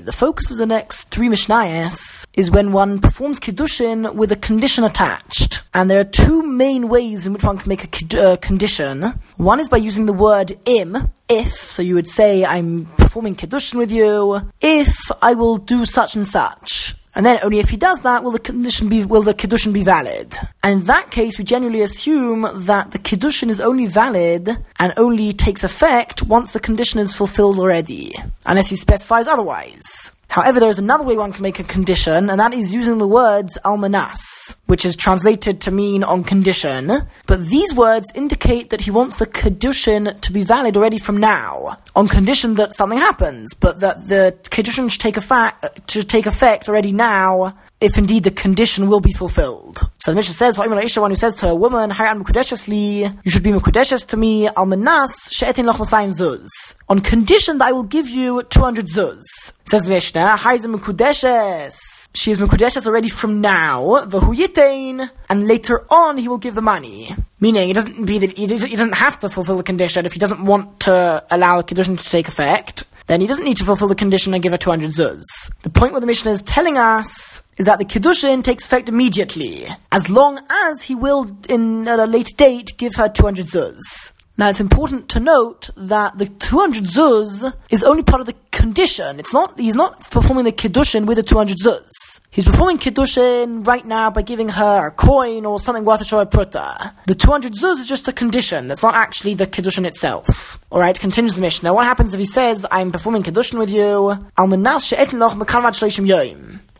The focus of the next three Mishnayos is when one performs Kiddushin with a condition attached. And there are two main ways in which one can make a uh, condition. One is by using the word im, if, so you would say, I'm performing Kiddushin with you, if I will do such and such. And then only if he does that will the condition be will the kiddushin be valid. And in that case, we generally assume that the kiddushin is only valid and only takes effect once the condition is fulfilled already, unless he specifies otherwise. However, there is another way one can make a condition, and that is using the words almanas, which is translated to mean on condition. But these words indicate that he wants the kedushin to be valid already from now, on condition that something happens, but that the kedushin should take effect, uh, should take effect already now, if indeed the condition will be fulfilled. So the Mishnah says, one who says to a woman, you should be mekudeshes to me, almanas she'etin loch zuz. On condition that I will give you 200 zuz. Says the Mishnah, mekudeshes. She is mekudeshes already from now, v'hu and later on he will give the money. Meaning, it doesn't be that he doesn't have to fulfill the condition if he doesn't want to allow a condition to take effect then he doesn't need to fulfill the condition and give her 200 zuz. The point what the Mishnah is telling us is that the Kiddushin takes effect immediately, as long as he will, in at a later date, give her 200 zuz. Now it's important to note that the 200 zuz is only part of the condition. It's not, he's not performing the kiddushin with the 200 zuz. He's performing kiddushin right now by giving her a coin or something worth a shoy pruta. The 200 zuz is just a condition. That's not actually the kiddushin itself. Alright, continues the Mishnah. What happens if he says, I'm performing kiddushin with you,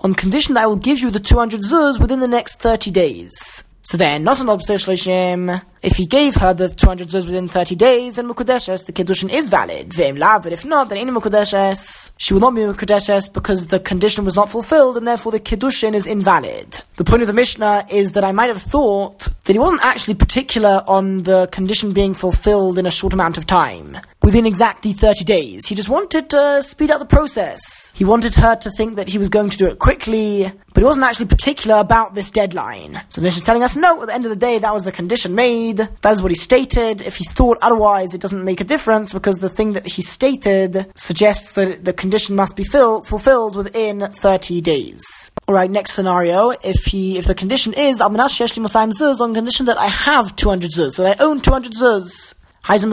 on condition that I will give you the 200 zuz within the next 30 days. So then, if he gave her the 200 zuz within 30 days, then Mukudeshes, the Kiddushin is valid. La, but if not, then any Mukudeshes, she will not be Mukudeshes because the condition was not fulfilled and therefore the Kiddushin is invalid. The point of the Mishnah is that I might have thought that he wasn't actually particular on the condition being fulfilled in a short amount of time within exactly 30 days. He just wanted to speed up the process. He wanted her to think that he was going to do it quickly, but he wasn't actually particular about this deadline. So the is telling us, no, at the end of the day, that was the condition made. That is what he stated. If he thought otherwise, it doesn't make a difference because the thing that he stated suggests that the condition must be fill- fulfilled within 30 days. Alright, next scenario. If he, if the condition is, I'mnas sheeshlimosaim zuz on condition that I have 200 zuz, so that I own 200 zuz, He's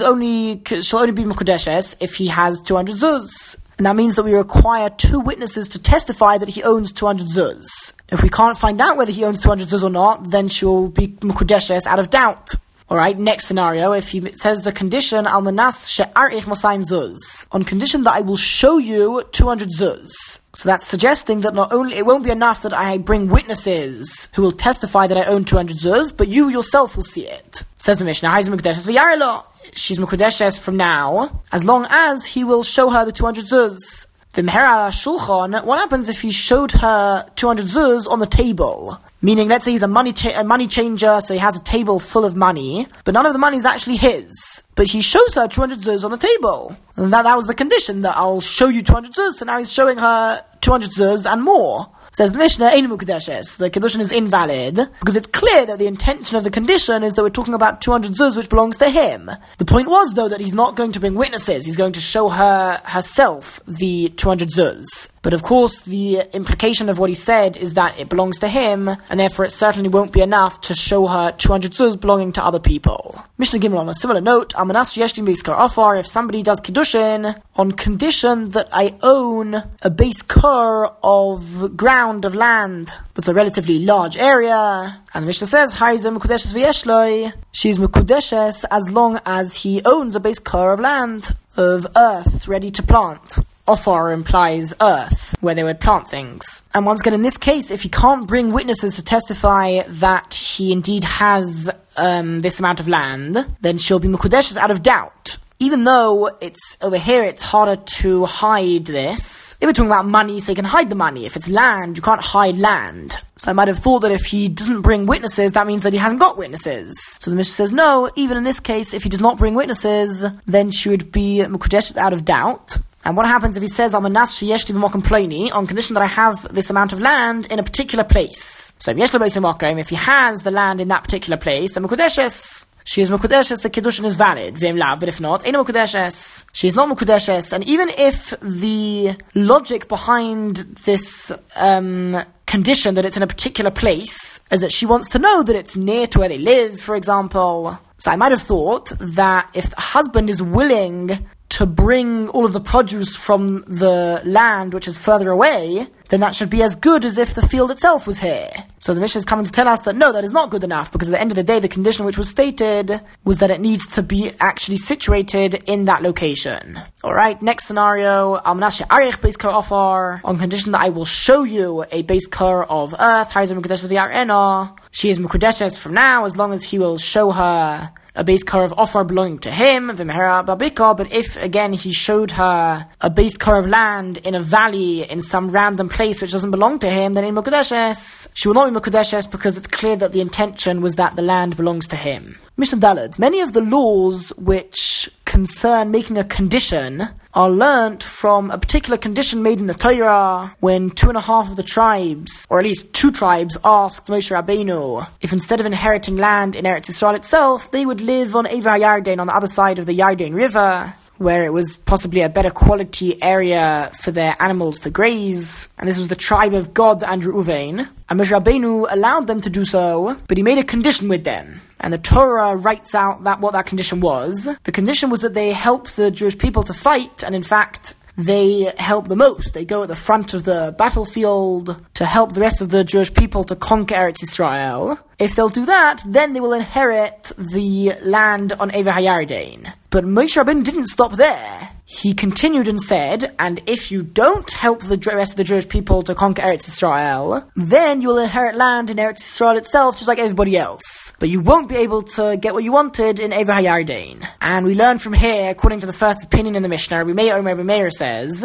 only shall only be mukudeshes if he has two hundred zuz. And that means that we require two witnesses to testify that he owns 200 zuz. If we can't find out whether he owns 200 zuz or not, then she will be mukudeshes out of doubt. Alright, next scenario, if he says the condition, almanas she'arich mosaim zuz, on condition that I will show you 200 zuz. So that's suggesting that not only, it won't be enough that I bring witnesses who will testify that I own 200 zuz, but you yourself will see it. Says the Mishnah, she's mukudeshes from now, as long as he will show her the 200 zuz. The Shulchan, what happens if he showed her 200 zuz on the table? Meaning, let's say he's a money, cha- a money changer, so he has a table full of money, but none of the money is actually his. But he shows her 200 zuz on the table. And that, that was the condition, that I'll show you 200 zuz, so now he's showing her 200 zuz and more. Says the Mishnah, Ein Mukdeshes. The condition is invalid because it's clear that the intention of the condition is that we're talking about 200 zuz which belongs to him. The point was, though, that he's not going to bring witnesses. He's going to show her herself the 200 zuz. But of course, the implication of what he said is that it belongs to him, and therefore it certainly won't be enough to show her 200 zuz belonging to other people. Mishnah Gimel on a similar note, Amanas Yeshtim Beiskar Afar, if somebody does Kiddushin, on condition that I own a base car of ground, of land, that's a relatively large area, and the Mishnah says, Haiza Mekudeshes V'yeshloi, she's Mekudeshes as long as he owns a base car of land, of earth, ready to plant. Ofar implies earth, where they would plant things. And once again, in this case, if he can't bring witnesses to testify that he indeed has um, this amount of land, then she'll be Mukudeshes out of doubt. Even though it's over here, it's harder to hide this. If we're talking about money, so you can hide the money. If it's land, you can't hide land. So I might have thought that if he doesn't bring witnesses, that means that he hasn't got witnesses. So the Mishnah says, no, even in this case, if he does not bring witnesses, then she would be Mukudeshes out of doubt. And what happens if he says, I'm a nas sheyeshti b'mokum on condition that I have this amount of land in a particular place? So if he has the land in that particular place, then Mekudeshes, she is Mukudeshes, the Kiddushin is valid. Vim but if not, ain't Mukudeshes. She is not Mukudeshes. And even if the logic behind this um, condition that it's in a particular place is that she wants to know that it's near to where they live, for example. So I might have thought that if the husband is willing to bring all of the produce from the land which is further away, then that should be as good as if the field itself was here. So the Mishnah is coming to tell us that no, that is not good enough, because at the end of the day, the condition which was stated was that it needs to be actually situated in that location. Alright, next scenario, Almanashe Arich base car offer, on condition that I will show you a base car of earth, she is Mukudeshes from now, as long as he will show her a base car of offer belonging to him, Vimhera Babika, but if again he showed her a base car of land in a valley in some random place which doesn't belong to him, then in Mukadeshes, she will not be Mukadeshes because it's clear that the intention was that the land belongs to him. Mishnah Daled, many of the laws which concern making a condition are learnt from a particular condition made in the Torah when two and a half of the tribes, or at least two tribes, asked Moshe Rabbeinu if instead of inheriting land in Eretz Israel itself, they would live on Eva Yarden on the other side of the Yarden River where it was possibly a better quality area for their animals to graze. And this was the tribe of Gad and Reuven. And Moshe Rabbeinu allowed them to do so, but he made a condition with them. And the Torah writes out that what that condition was. The condition was that they help the Jewish people to fight, and in fact, they help the most. They go at the front of the battlefield to help the rest of the Jewish people to conquer Eretz Israel. If they'll do that, then they will inherit the land on Eva Hayardain. But Moshe Rabbeinu didn't stop there. He continued and said, and if you don't help the rest of the Jewish people to conquer Eretz Israel, then you will inherit land in Eretz Israel itself just like everybody else. But you won't be able to get what you wanted in Eva Hayardain. And we learn from here, according to the first opinion in the Mishnah, Rabbi Meir, Rabbi Meir says,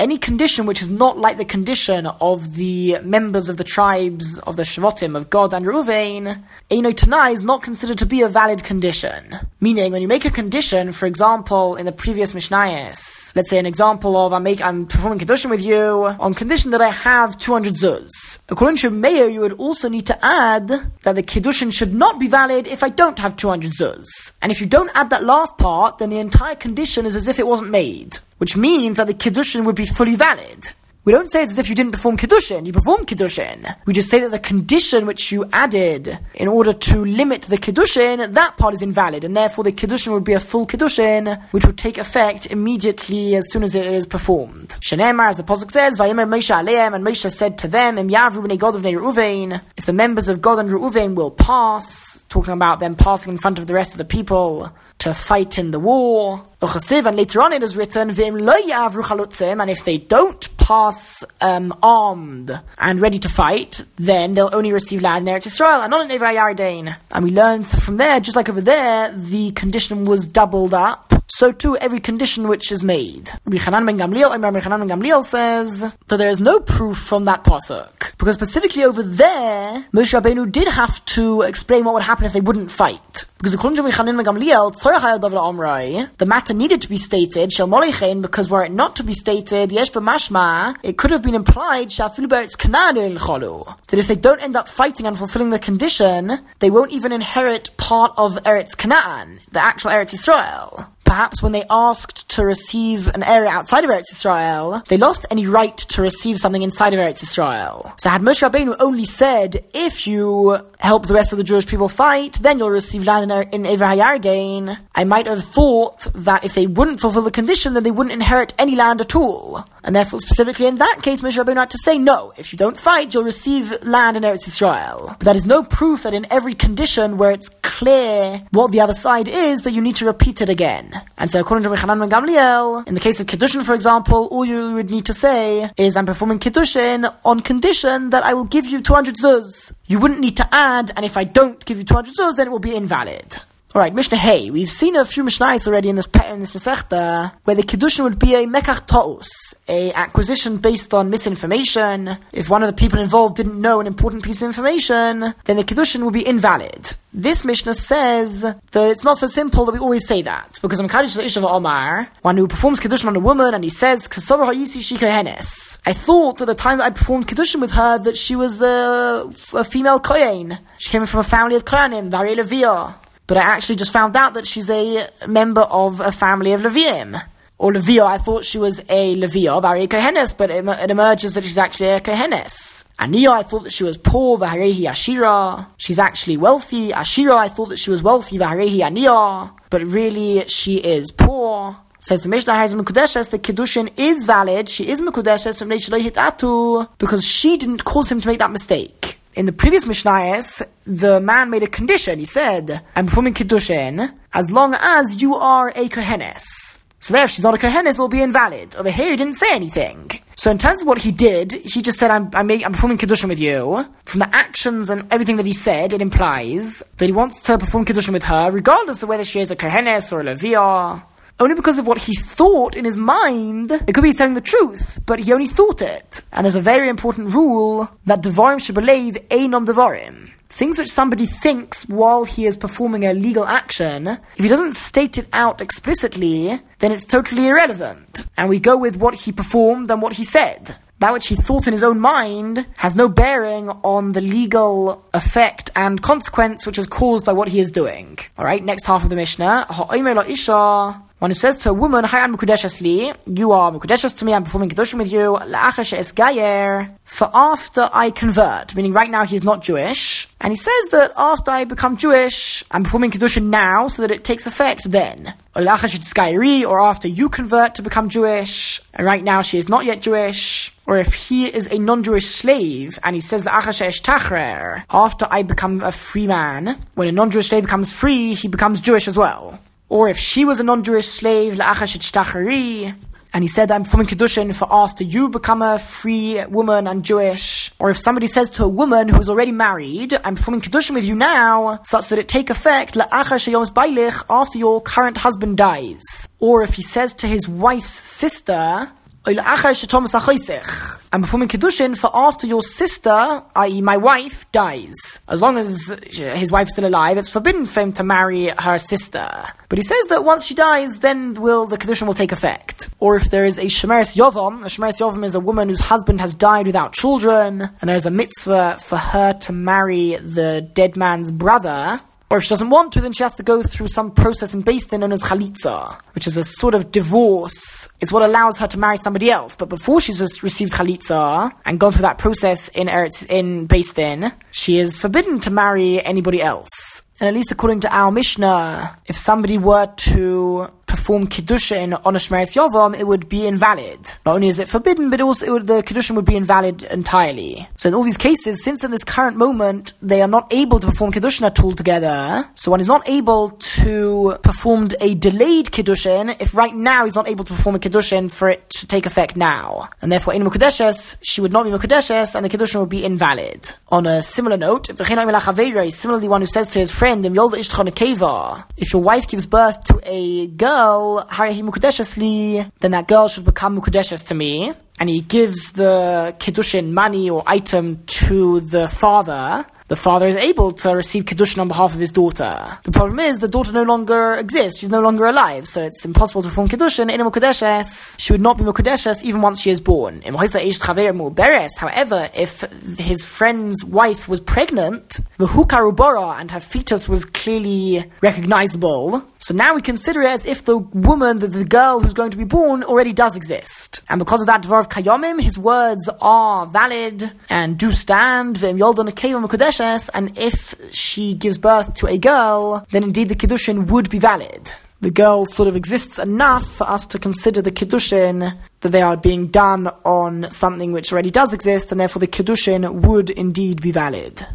any condition which is not like the condition of the members of the tribes of the Shavotim of Gad and Reuven, enoi tanai is not considered to be a valid condition. Meaning, when you make a condition, for example, in the previous Mishnayos, let's say an example of I'm, make, I'm performing Kedushin with you on condition that I have 200 zuz. According to Meir, you would also need to add that the Kedushin should not be valid if I don't have 200 zuz. And if you don't add that last part, then the entire condition is as if it wasn't made. Which means that the Kedushin would be fully valid. We don't say it's as if you didn't perform Kiddushin, you performed Kiddushin. We just say that the condition which you added in order to limit the Kiddushin, that part is invalid, and therefore the Kiddushin would be a full Kiddushin, which would take effect immediately as soon as it is performed. Shenemar, as the Pasuk says, Vayemer Moshe Aleim, and Moshe said to them, God of if the members of Gad and Reuven will pass, talking about them passing in front of the rest of the people, to fight in the war. And later on it is written, and if they don't pass um, armed and ready to fight, then they'll only receive land in Eretz Israel and not in Evrei Yardain. And we learn from there, just like over there, the condition was doubled up. So too, every condition which is made. Rabbi ben Gamliel, Rabbi Chanan ben Gamliel says that there is no proof from that pasuk because specifically over there, Moshe Rabbeinu did have to explain what would happen if they wouldn't fight. Because according to Mechanin Gamliel, the matter needed to be stated, Shel because were it not to be stated, Yesh Mashma, it could have been implied, that if they don't end up fighting and fulfilling the condition, they won't even inherit part of Eretz Canaan, the actual Eretz Israel perhaps when they asked to receive an area outside of Eretz Israel, they lost any right to receive something inside of Eretz Israel. So had Moshe Rabbeinu only said, if you help the rest of the Jewish people fight, then you'll receive land in, in Ever I might have thought that if they wouldn't fulfill the condition, then they wouldn't inherit any land at all. And therefore, specifically in that case, Moshe Rabbeinu had to say, no, if you don't fight, you'll receive land in Eretz Israel. But that is no proof that in every condition where it's clear what the other side is, that you need to repeat it again. And so according to Rechanan ben Gamliel, in the case of Kiddushin, for example, all you would need to say is, I'm performing Kiddushin on condition that I will give you 200 zuz. You wouldn't need to add, and if I don't give you 200 zuz, then it will be invalid. Alright, Mishnah Hey. We've seen a few Mishnahs already in this in this Masechta where the Kiddushin would be a Mekach Ta'us, a acquisition based on misinformation. If one of the people involved didn't know an important piece of information, then the Kiddushin would be invalid. This Mishnah says that it's not so simple that we always say that. Because I'm Kaddish Ishav Omar, one who performs Kiddushin on a woman and he says, I thought at the time that I performed Kiddushin with her that she was a, a female Kohen. She came from a family of Kohanim, Vari Leviyah. But I actually just found out that she's a member of a family of Leviim. Or Levia, I thought she was a Levia, Vari Kohenes, but it, it, emerges that she's actually a Kohenes. Ania, I thought that she was poor, Vaharehi Ashira. She's actually wealthy. Ashira, I thought that she was wealthy, Vaharehi Ania. But really, she is poor. Says the Mishnah has Mekudeshes, the Kedushin is valid. She is Mekudeshes from Atu because she didn't cause him to make that mistake in the previous Mishnayos, the man made a condition. He said, I'm performing Kiddushin as long as you are a Kohenes. So there, if she's not a Kohenes, it will be invalid. Over here, he didn't say anything. So in terms of what he did, he just said, I'm, I'm, I'm performing Kiddushin with you. From the actions and everything that he said, it implies that he wants to perform Kiddushin with her, regardless of whether she is a Kohenes or a Leviah only because of what he thought in his mind. It could be telling the truth, but he only thought it. And there's a very important rule that Devarim shebalev Einom Devarim. Things which somebody thinks while he is performing a legal action, if he doesn't state it out explicitly, then it's totally irrelevant. And we go with what he performed and what he said that which he thought in his own mind has no bearing on the legal effect and consequence which is caused by what he is doing. Alright, next half of the Mishnah. One who says to a woman, Hi, I'm li, you are Mukudeshes to me, I'm performing Kedushim with you, for after I convert, meaning right now he is not Jewish, and he says that after I become Jewish, I'm performing Kedushim now so that it takes effect then. Or after you convert to become Jewish, and right now she is not yet Jewish, or if he is a non-Jewish slave and he says that after I become a free man, when a non-Jewish slave becomes free, he becomes Jewish as well. Or if she was a non-Jewish slave, and he said, I'm from Kedushin for after you become a free woman and Jewish. Or if somebody says to a woman who is already married, I'm performing Kedushin with you now, such that it take effect after your current husband dies. Or if he says to his wife's sister, I'm performing Kiddushin for after your sister, i.e. my wife, dies. As long as his wife's still alive, it's forbidden for him to marry her sister. But he says that once she dies, then will the Kiddushin will take effect. Or if there is a Shemeres Yovam, a Shemeres Yovam is a woman whose husband has died without children, and there is a mitzvah for her to marry the dead man's brother, or if she doesn't want to, then she has to go through some process in Din known as chalitza, which is a sort of divorce. It's what allows her to marry somebody else. But before she's received chalitza and gone through that process in Eretz, in Din, she is forbidden to marry anybody else. And at least according to our Mishnah, if somebody were to perform kiddushin on a shmeres yovam, it would be invalid. Not only is it forbidden, but also would, the kiddushin would be invalid entirely. So in all these cases, since in this current moment they are not able to perform kiddushin at all together, so one is not able to perform a delayed kiddushin if right now he's not able to perform a kiddushin for it to take effect now, and therefore in mukadeshes she would not be mukadeshes, and the kiddushin would be invalid. On a similar note, similarly one who says to his friend, if your wife gives birth to a girl, then that girl should become mukadeshes to me. And he gives the kiddushin money or item to the father the father is able to receive Kedushin on behalf of his daughter. The problem is the daughter no longer exists, she's no longer alive, so it's impossible to perform Kedushin in a Mukadeshes. She would not be Mukadeshes even once she is born. However, if his friend's wife was pregnant, the Hukarubara and her fetus was clearly recognizable, so now we consider it as if the woman, the, the girl who's going to be born, already does exist. And because of that Dvar of Kayomim, his words are valid and do stand. And if she gives birth to a girl, then indeed the Kiddushin would be valid. The girl sort of exists enough for us to consider the Kiddushin that they are being done on something which already does exist, and therefore the Kiddushin would indeed be valid.